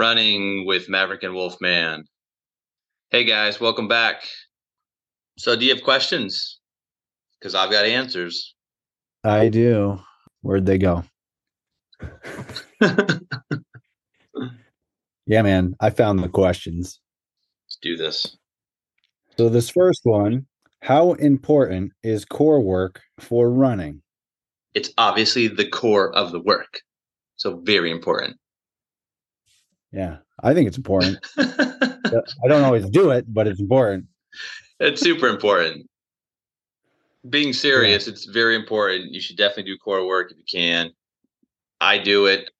running with Maverick and Wolfman. Hey guys, welcome back. So, do you have questions? Because I've got answers. I do. Where'd they go? yeah, man. I found the questions. Let's do this. So, this first one How important is core work for running? It's obviously the core of the work. So, very important. Yeah, I think it's important. I don't always do it, but it's important. It's super important. Being serious, yeah. it's very important. You should definitely do core work if you can. I do it.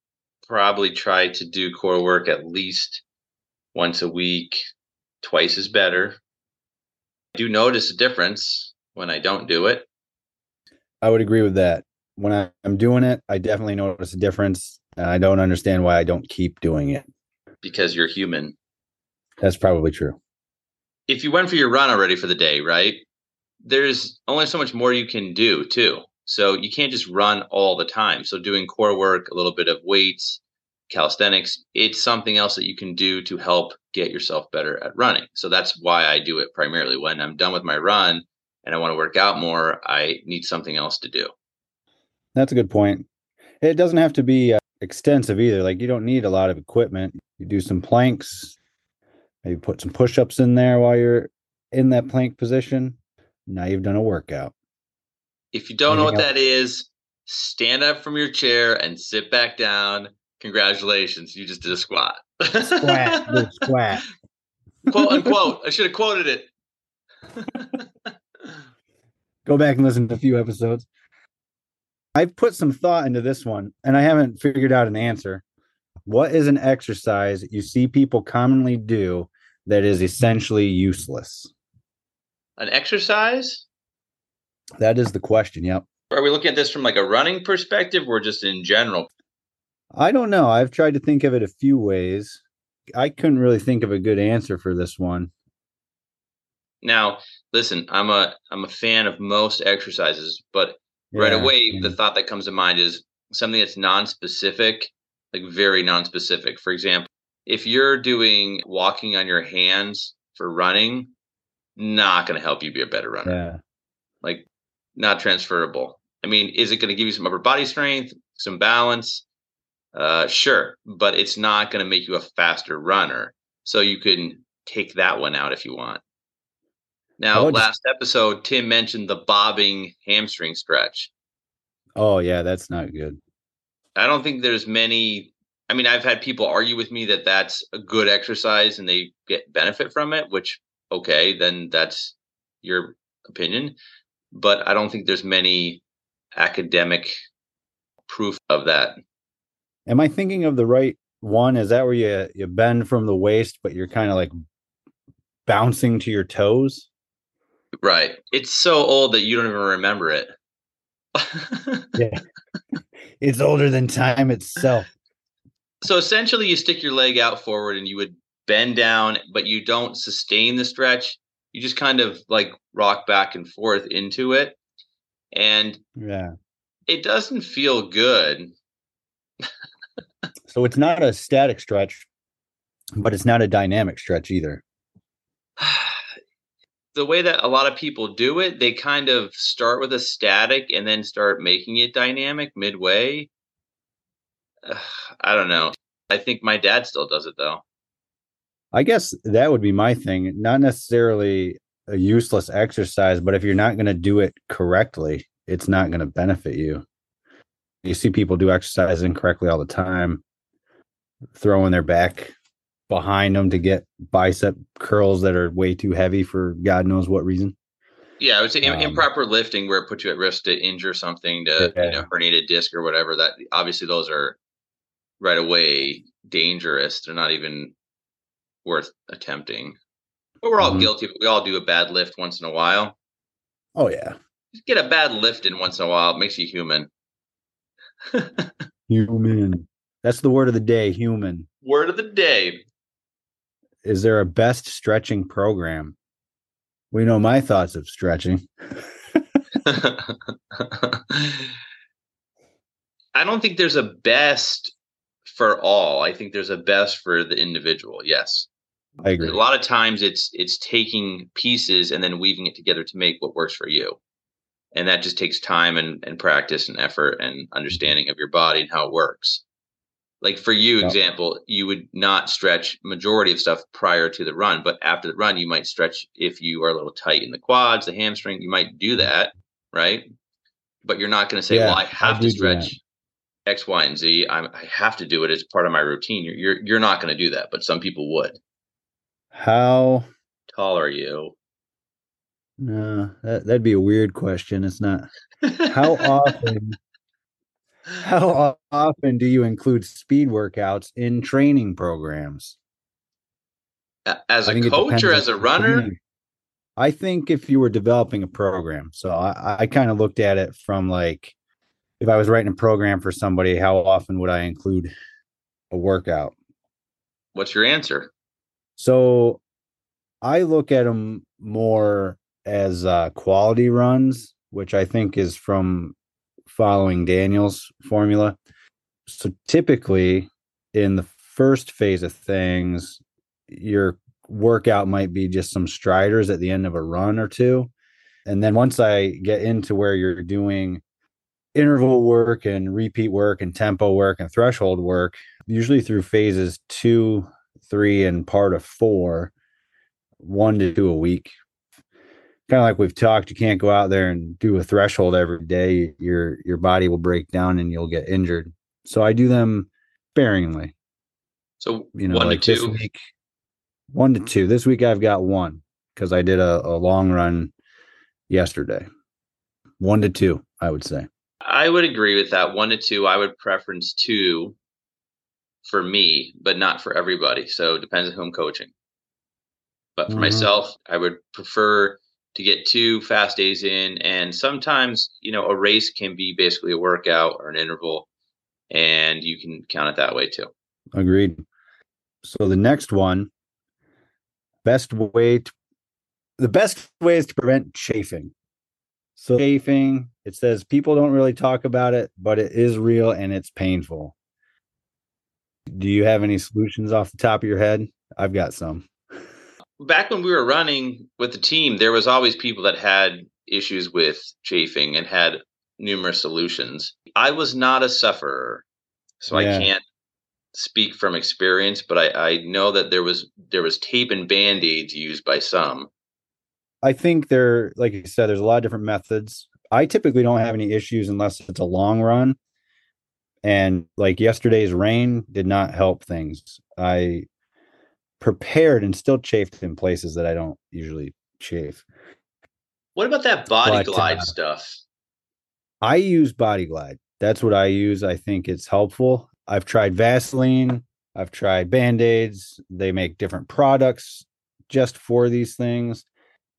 Probably try to do core work at least once a week. Twice is better. I do notice a difference when I don't do it. I would agree with that. When I'm doing it, I definitely notice a difference. And I don't understand why I don't keep doing it. Because you're human. That's probably true. If you went for your run already for the day, right? There's only so much more you can do too. So you can't just run all the time. So doing core work, a little bit of weights, calisthenics, it's something else that you can do to help get yourself better at running. So that's why I do it primarily. When I'm done with my run and I want to work out more, I need something else to do. That's a good point. It doesn't have to be uh, extensive either. Like you don't need a lot of equipment. You do some planks, Maybe put some push ups in there while you're in that plank position. Now you've done a workout. If you don't Anything know what else? that is, stand up from your chair and sit back down. Congratulations, you just did a squat. Squat, squat. Quote unquote. I should have quoted it. Go back and listen to a few episodes. I've put some thought into this one and I haven't figured out an answer. What is an exercise you see people commonly do that is essentially useless? An exercise? That is the question. Yep. Are we looking at this from like a running perspective or just in general? I don't know. I've tried to think of it a few ways. I couldn't really think of a good answer for this one. Now, listen, I'm a I'm a fan of most exercises, but yeah, right away the thought that comes to mind is something that's non-specific like very non-specific. For example, if you're doing walking on your hands for running, not going to help you be a better runner. Yeah. Like not transferable. I mean, is it going to give you some upper body strength, some balance? Uh, sure, but it's not going to make you a faster runner. So you can take that one out if you want. Now, last episode, Tim mentioned the bobbing hamstring stretch. Oh yeah, that's not good. I don't think there's many. I mean, I've had people argue with me that that's a good exercise and they get benefit from it, which, okay, then that's your opinion. But I don't think there's many academic proof of that. Am I thinking of the right one? Is that where you, you bend from the waist, but you're kind of like bouncing to your toes? Right. It's so old that you don't even remember it. yeah it's older than time itself. So essentially, you stick your leg out forward and you would bend down, but you don't sustain the stretch. You just kind of like rock back and forth into it. And yeah, it doesn't feel good. so it's not a static stretch, but it's not a dynamic stretch either. the way that a lot of people do it, they kind of start with a static and then start making it dynamic midway. I don't know. I think my dad still does it though. I guess that would be my thing. Not necessarily a useless exercise, but if you're not going to do it correctly, it's not going to benefit you. You see people do exercise incorrectly all the time, throwing their back behind them to get bicep curls that are way too heavy for God knows what reason. Yeah, I would say um, improper lifting where it puts you at risk to injure something, to yeah. you know, herniated disc or whatever. That obviously those are right away dangerous. They're not even worth attempting. But we're all mm-hmm. guilty. We all do a bad lift once in a while. Oh yeah. Just get a bad lift in once in a while. It makes you human. human. That's the word of the day, human. Word of the day is there a best stretching program? We know my thoughts of stretching. I don't think there's a best for all. I think there's a best for the individual. Yes. I agree. A lot of times it's it's taking pieces and then weaving it together to make what works for you. And that just takes time and, and practice and effort and mm-hmm. understanding of your body and how it works. Like for you, example, you would not stretch majority of stuff prior to the run, but after the run, you might stretch if you are a little tight in the quads, the hamstring, you might do that, right? But you're not going to say, Yeah, "Well, I I have do to stretch X, Y, and Z. I'm, I have to do it as part of my routine." You're you're, you're not going to do that, but some people would. How Tall are you? no, that, that'd be a weird question. It's not how often how often do you include speed workouts in training programs? As a coach or as a runner? training. I think if you were developing a program, so I, I kind of looked at it from like if I was writing a program for somebody, how often would I include a workout? What's your answer? So I look at them more as uh, quality runs, which I think is from following Daniels' formula. So typically, in the first phase of things, your workout might be just some striders at the end of a run or two. And then once I get into where you're doing interval work and repeat work and tempo work and threshold work, usually through phases two, three, and part of four, one to two a week. Kind of like we've talked, you can't go out there and do a threshold every day. Your your body will break down and you'll get injured. So I do them sparingly. So You know, one like to two. week, one to two. This week I've got one because I did a, a long run yesterday. One to two, I would say. I would agree with that. One to two. I would preference two for me, but not for everybody. So it depends on who I'm coaching. But for Mhm. myself, I would prefer to get two fast days in. And sometimes, you know, a race can be basically a workout or an interval, and you can count it that way too. Agreed. So the next one, best way to the best way is to prevent chafing. So chafing, it says people don't really talk about it, but it is real and it's painful. Do you have any solutions off the top of your head? I've got some. Back when we were running with the team, there was always people that had issues with chafing and had numerous solutions. I was not a sufferer, so Yeah. I can't speak from experience, but I, I know that there was there was tape and band-aids used by some. I think there, like you said, there's a lot of different methods. I typically don't have any issues unless it's a long run. And like yesterday's rain did not help things. I prepared and still chafed in places that I don't usually chafe. What about that body But, glide uh, stuff? I use Body Glide. That's what I use. I think it's helpful. I've tried Vaseline. I've tried Band Aids. They make different products just for these things.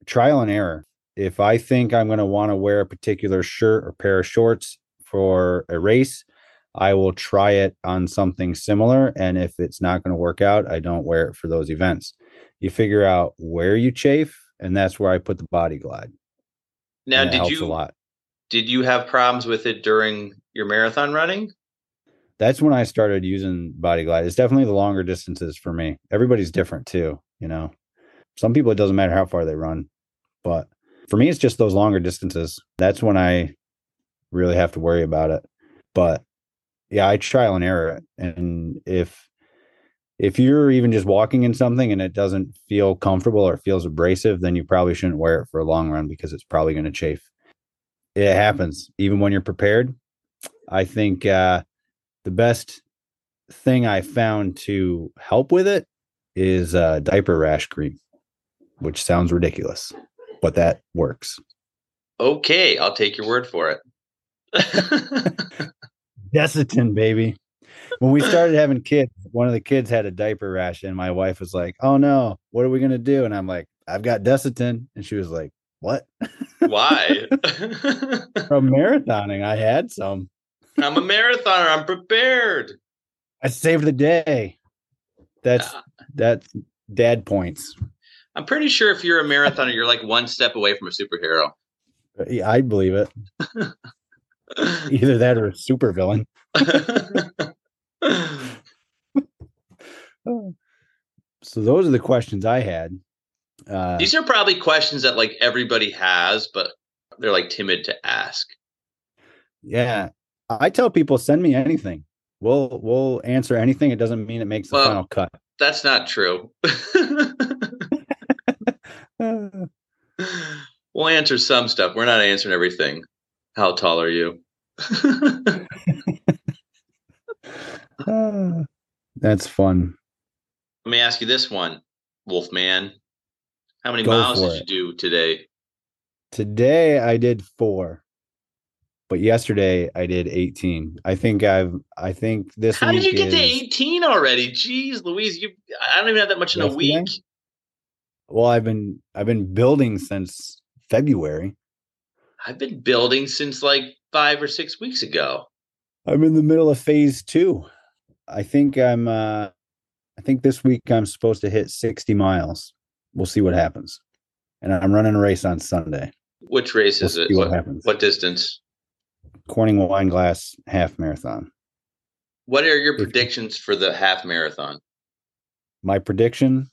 Trial and error. If I think I'm going to want to wear a particular shirt or pair of shorts for a race, I will try it on something similar. And if it's not going to work out, I don't wear it for those events. You figure out where you chafe, and that's where I put the Body Glide. Now, did you a lot. did you have problems with it during your marathon running? that's when I started using body glide. It's definitely the longer distances for me. Everybody's mm-hmm. different too, you know. Some people it doesn't matter how far they run, but for me it's just those longer distances. That's when I really have to worry about it. But yeah, I trial and error. And if if you're even just walking in something and it doesn't feel comfortable or feels abrasive, then you probably shouldn't wear it for a long run because it's probably going to chafe. It happens even when you're prepared. I think uh the best thing I found to help with it is uh, diaper rash cream, which sounds ridiculous, but that works. Okay, I'll take your word for it. Desitin, baby. When we started having kids, one of the kids had a diaper rash, and my wife was like, "Oh no, what are we gonna do?" And I'm like, "I've got Desitin," and she was like, "What?" Why? From marathoning, I had some. I'm a marathoner. I'm prepared. I saved the day. That's Uh, that's dad points. I'm pretty sure if you're a marathoner, you're like one step away from a superhero. Yeah, I believe it. Either that or a super villain. so those are the questions I had. Uh, These are probably questions that like everybody has, but they're like timid to ask. Yeah, I tell people send me anything. We'll we'll answer anything. It doesn't mean it makes the well, final cut. That's not true. we'll answer some stuff. We're not answering everything. How tall are you? that's fun. Let me ask you this one, Wolfman. How many Go miles did it. you do today? Today I did four, but yesterday I did 18. I think I've, I think this. How did you get is, to 18 already? Jeez, Louise, you, I don't even have that much in yesterday? a week. Well, I've been, I've been building since February. I've been building since like five or six weeks ago. I'm in the middle of phase two. I think I'm, uh, I think this week I'm supposed to hit 60 miles. We'll see what happens. And I'm running a race on Sunday. Which race we'll is it? What, what, happens? What distance? Corning Wineglass half marathon. What are your predictions for the half marathon? My prediction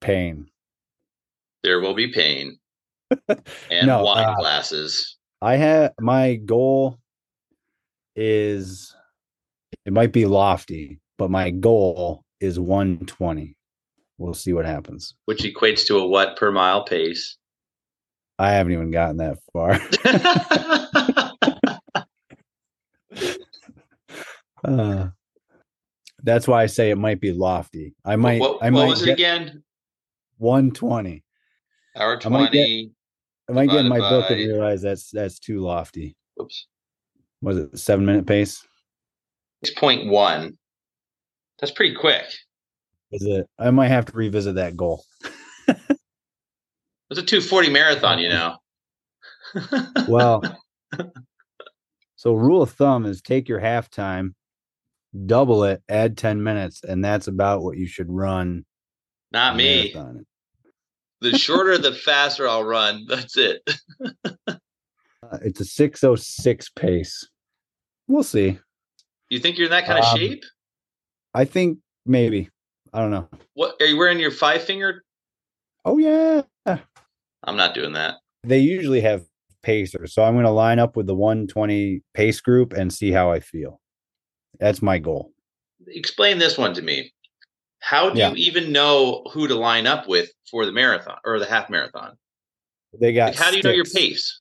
pain. There will be pain. and no, wine uh, glasses. I have my goal is it might be lofty, but my goal is 120. We'll see what happens. Which equates to a what per mile pace? I haven't even gotten that far. uh, that's why I say it might be lofty. I might. What, I might was it again? 120. Hour 20. I might get, in my book and realize that's that's too lofty. Oops. Was it seven minute pace? It's point one. That's pretty quick. Is it? I might have to revisit that goal. it's a 240 marathon, you know. well, so rule of thumb is take your halftime, double it, add 10 minutes, and that's about what you should run. Not me. Marathon. The shorter, the faster I'll run. That's it. uh, it's a 606 pace. We'll see. You think you're in that kind of um, shape? I think maybe. I don't know. What are you wearing your five finger? Oh yeah. I'm not doing that. They usually have pacers, so I'm going to line up with the 120 pace group and see how I feel. That's my goal. Explain this one to me. How do yeah. you even know who to line up with for the marathon or the half marathon? They got. Like, how do you know your pace?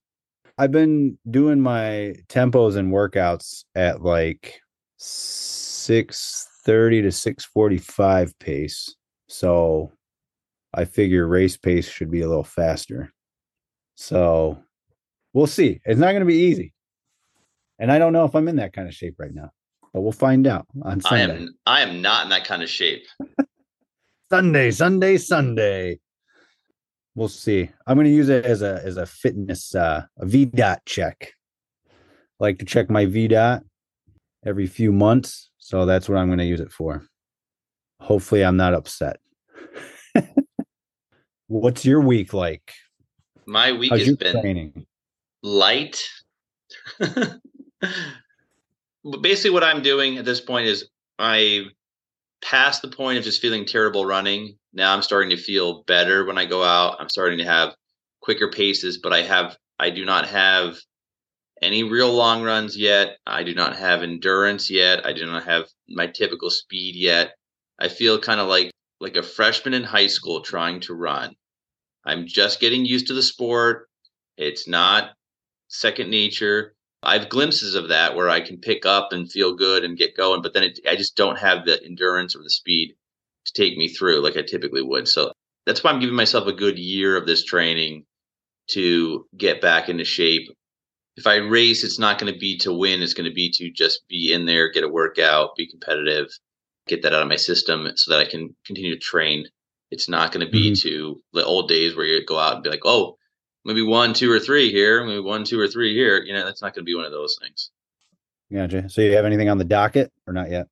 I've been doing my tempos and workouts at like six thirty to six forty five pace. So I figure race pace should be a little faster. So we'll see. It's not going to be easy, and I don't know if I'm in that kind of shape right now, but we'll find out on Sunday. I am. I am not in that kind of shape. Sunday, Sunday, Sunday we'll see. I'm going to use it as a as a fitness uh, a VDOT check. I like to check my VDOT every few months, so that's what I'm going to use it for. Hopefully, I'm not upset. What's your week like? My week How's has been training? light. Basically, what I'm doing at this point is I past the point of just feeling terrible running. Now I'm starting to feel better when I go out. I'm starting to have quicker paces, but I have I do not have any real long runs yet. I do not have endurance yet. I do not have my typical speed yet. I feel kind of like like a freshman in high school trying to run. I'm just getting used to the sport. It's not second nature. I have glimpses of that where I can pick up and feel good and get going, but then it, I just don't have the endurance or the speed to take me through like I typically would. So that's why I'm giving myself a good year of this training to get back into shape. If I race, it's not going to be to win. It's going to be to just be in there, get a workout, be competitive, get that out of my system so that I can continue to train. It's not going to be mm-hmm. to the old days where you go out and be like, oh, maybe one, two, or three here, maybe one, two, or three here. You know, that's not going to be one of those things. Gotcha. So you have anything on the docket or not yet?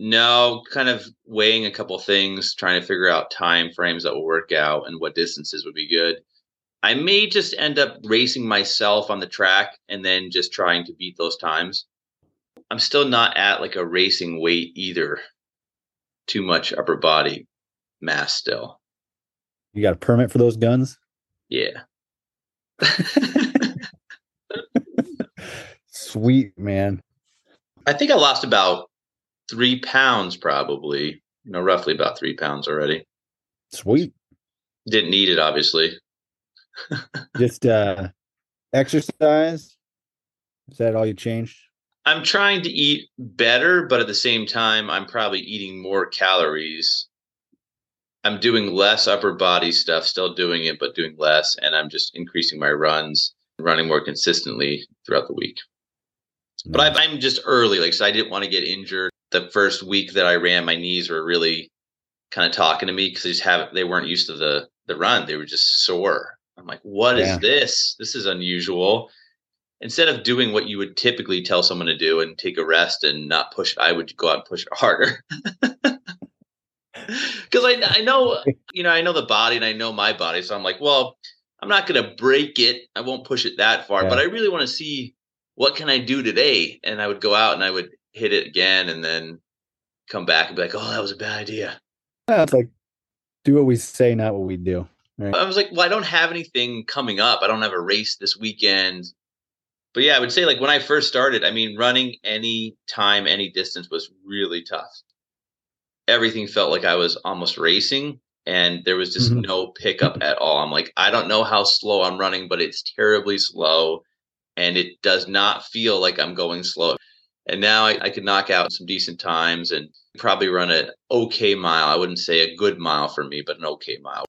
No, kind of weighing a couple things, trying to figure out time frames that will work out and what distances would be good. I may just end up racing myself on the track and then just trying to beat those times. I'm still not at like a racing weight either. too much upper body mass still. You got a permit for those guns? Yeah. Sweet, man. I think I lost about three pounds, probably. You know, roughly about three pounds already. Sweet. Didn't need it, obviously. Just uh exercise. Is that all you changed? I'm trying to eat better, but at the same time, I'm probably eating more calories. I'm doing less upper body stuff, still doing it, but doing less. And I'm just increasing my runs, running more consistently throughout the week. But mm. I, I'm just early, like, so I didn't want to get injured. The first week that I ran, my knees were really kind of talking to me because they just have they weren't used to the the run. They were just sore. I'm like, what is Yeah. this? This is unusual. Instead of doing what you would typically tell someone to do and take a rest and not push, I would go out and push harder. Because I, I know, you know, I know the body and I know my body. So I'm like, well, I'm not going to break it. I won't push it that far, but I really want to see what can I do today. And I would go out and I would hit it again and then come back and be like, oh, that was a bad idea. Yeah, it's like do what we say, not what we do. I was like, well, I don't have anything coming up. I don't have a race this weekend. But yeah, I would say like when I first started, I mean, running any time, any distance was really tough. Everything felt like I was almost racing and there was just Mhm. no pickup at all. I'm like, I don't know how slow I'm running, but it's terribly slow and it does not feel like I'm going slow. And now I, I could knock out some decent times and probably run an okay mile. I wouldn't say a good mile for me, but an okay mile.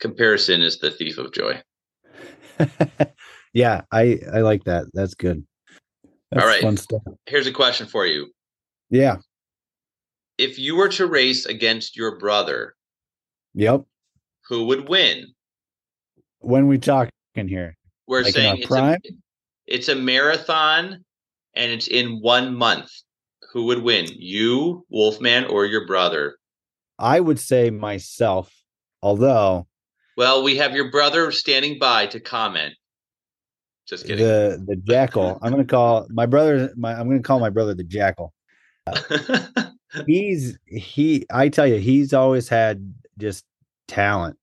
Comparison is the thief of joy. yeah, I I like that. That's good. That's right. fun stuff. Here's a question for you. Yeah. If you were to race against your brother, Yep. who would win? When we talking here, We're Like saying it's a, it's a marathon and it's in one month. Who would win? You, Wolfman, or your brother? I would say myself. Although Well, we have your brother standing by to comment. Just kidding. the the jackal, I'm gonna call my brother. My I'm gonna call my brother the jackal. he's he i tell you he's always had just talent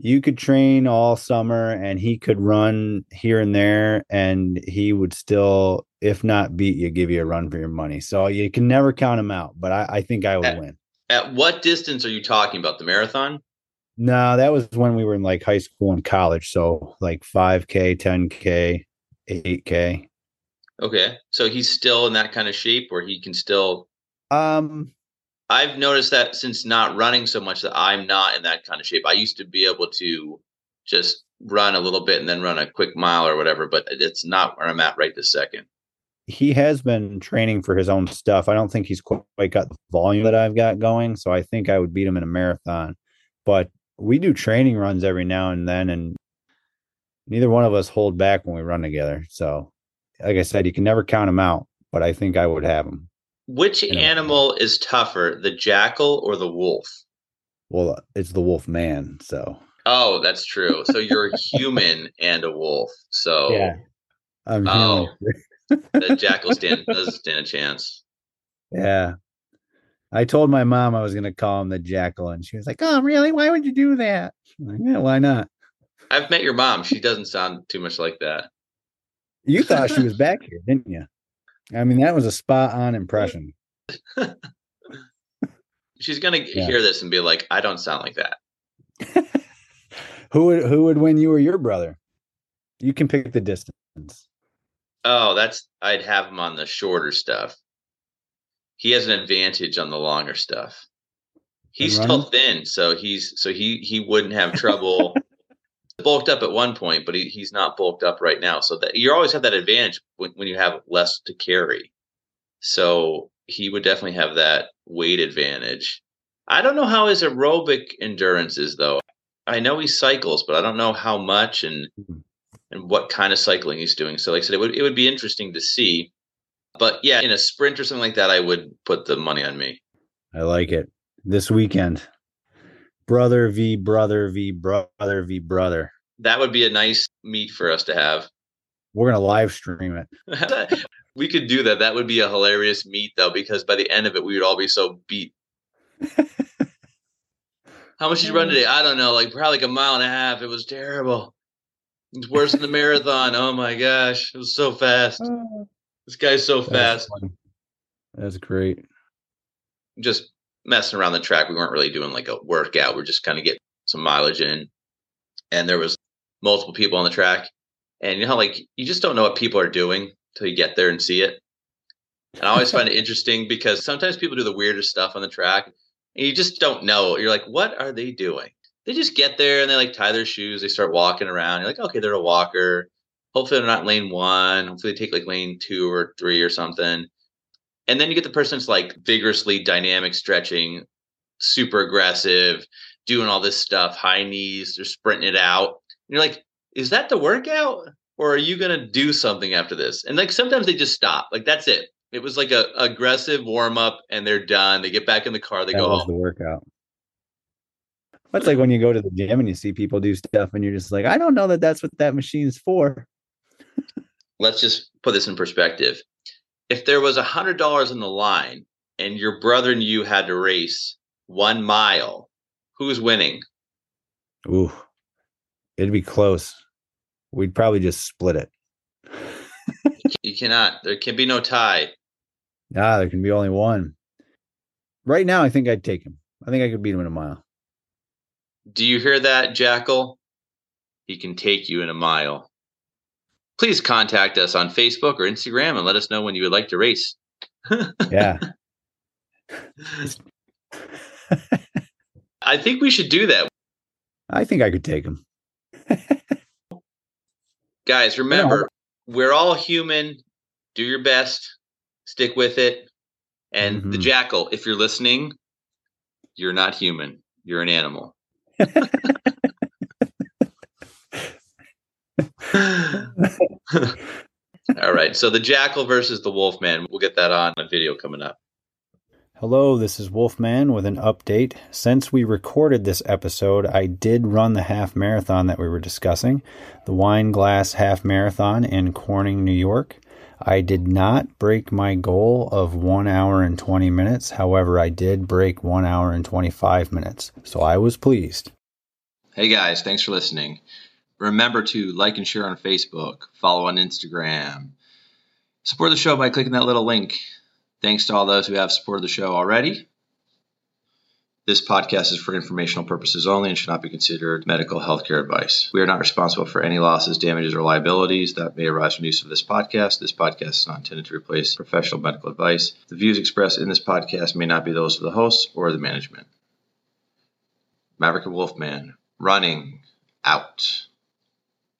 you could train all summer and he could run here and there and he would still if not beat you give you a run for your money so you can never count him out but i, I think i would Uh, win At what distance are you talking about? The marathon? no that was when we were in like high school and college so like 5k 10k 8k Okay. So he's still in that kind of shape where he can still um I've noticed that since not running so much that I'm not in that kind of shape. I used to be able to just run a little bit and then run a quick mile or whatever, but it's not where I'm at right this second. he has been training for his own stuff. I don't think he's quite got the volume that I've got going, so I think I would beat him in a marathon. But we do training runs every now and then, and neither one of us hold back when we run together. So, like I said, you can never count him out, but I think I would have him. Which Yeah. animal is tougher, the jackal or the wolf? Well, it's the wolf man, so Oh, that's true. So you're a human and a wolf. So I'm Oh. the jackal stand does stand a chance. yeah. I told my mom I was going to call him the jackal, and she was like, "Oh, really? Why would you do that?" Like, yeah, why not? I've met your mom. She doesn't sound too much like that. You thought she was back here, didn't you? I mean, that was a spot on impression. She's gonna Yeah. hear this and be like, I don't sound like that. who would who would win you or your brother? You can pick the distance. Oh, that's I'd have him on the shorter stuff. He has an advantage on the longer stuff. He's still thin, so he's so he he wouldn't have trouble. bulked up at one point, but he, he's not bulked up right now. So that you always have that advantage when, when you have less to carry. So he would definitely have that weight advantage. I don't know how his aerobic endurance is though. I know he cycles, but I don't know how much and Mhm. and what kind of cycling he's doing. So like I said, it would it would be interesting to see. But yeah, in a sprint or something like that, I would put the money on me. I like it. This weekend. Brother v brother v brother v brother. That would be a nice meet for us to have. We're gonna live stream it. we could do that. That would be a hilarious meet though, because by the end of it, we would all be so beat. How much did you run today? I don't know, like probably like a mile and a half. It was terrible. It's worse than the marathon. Oh my gosh, it was so fast. This guy's so That's fast. That's great. Just messing around the track. We weren't really doing like a workout. We are just kind of getting some mileage in. And there was multiple people on the track. And you know, like you just don't know what people are doing until you get there and see it. And I always find it interesting because sometimes people do the weirdest stuff on the track and you just don't know. You're like, what are they doing? They just get there and they like tie their shoes, they start walking around. You're like, okay, they're a walker. Hopefully they're not lane one. Hopefully they take like lane two or three or something. And then you get the person that's like vigorously dynamic stretching, super aggressive, doing all this stuff, high knees, they're sprinting it out. And you're like, is that the workout? Or are you gonna do something after this? And like sometimes they just stop. Like that's it. It was like a aggressive warm up, and they're done. They get back in the car. They that go home. the workout. That's like when you go to the gym and you see people do stuff, and you're just like, I don't know that that's what that machine's for. Let's just put this in perspective. If there was a hundred dollars in the line, and your brother and you had to race one mile, who's winning? Ooh, it'd be close. We'd probably just split it. You cannot. There can be no tie. Ah, there can be only one. Right now, I think I'd take him. I think I could beat him in a mile. Do you hear that, Jackal? He can take you in a mile. Please contact us on Facebook or Instagram and let us know when you would like to race. Yeah. I think we should do that. I think I could take him. Guys, remember, we're all human. Do your best. Stick with it. And the Mhm. jackal, if you're listening, you're not human. You're an animal. all right. So the jackal versus the wolfman. We'll get that on a video coming up. Hello, this is Wolfman with an update. Since we recorded this episode, I did run the half marathon that we were discussing, the Wine Glass Half Marathon in Corning, New York. I did not break my goal of 1 hour and 20 minutes. However, I did break 1 hour and 25 minutes. So I was pleased. Hey guys, thanks for listening. Remember to like and share on Facebook, follow on Instagram, support the show by clicking that little link. Thanks to all those who have supported the show already. This podcast is for informational purposes only and should not be considered medical healthcare advice. We are not responsible for any losses, damages, or liabilities that may arise from use of this podcast. This podcast is not intended to replace professional medical advice. The views expressed in this podcast may not be those of the hosts or the management. Maverick and Wolfman running out.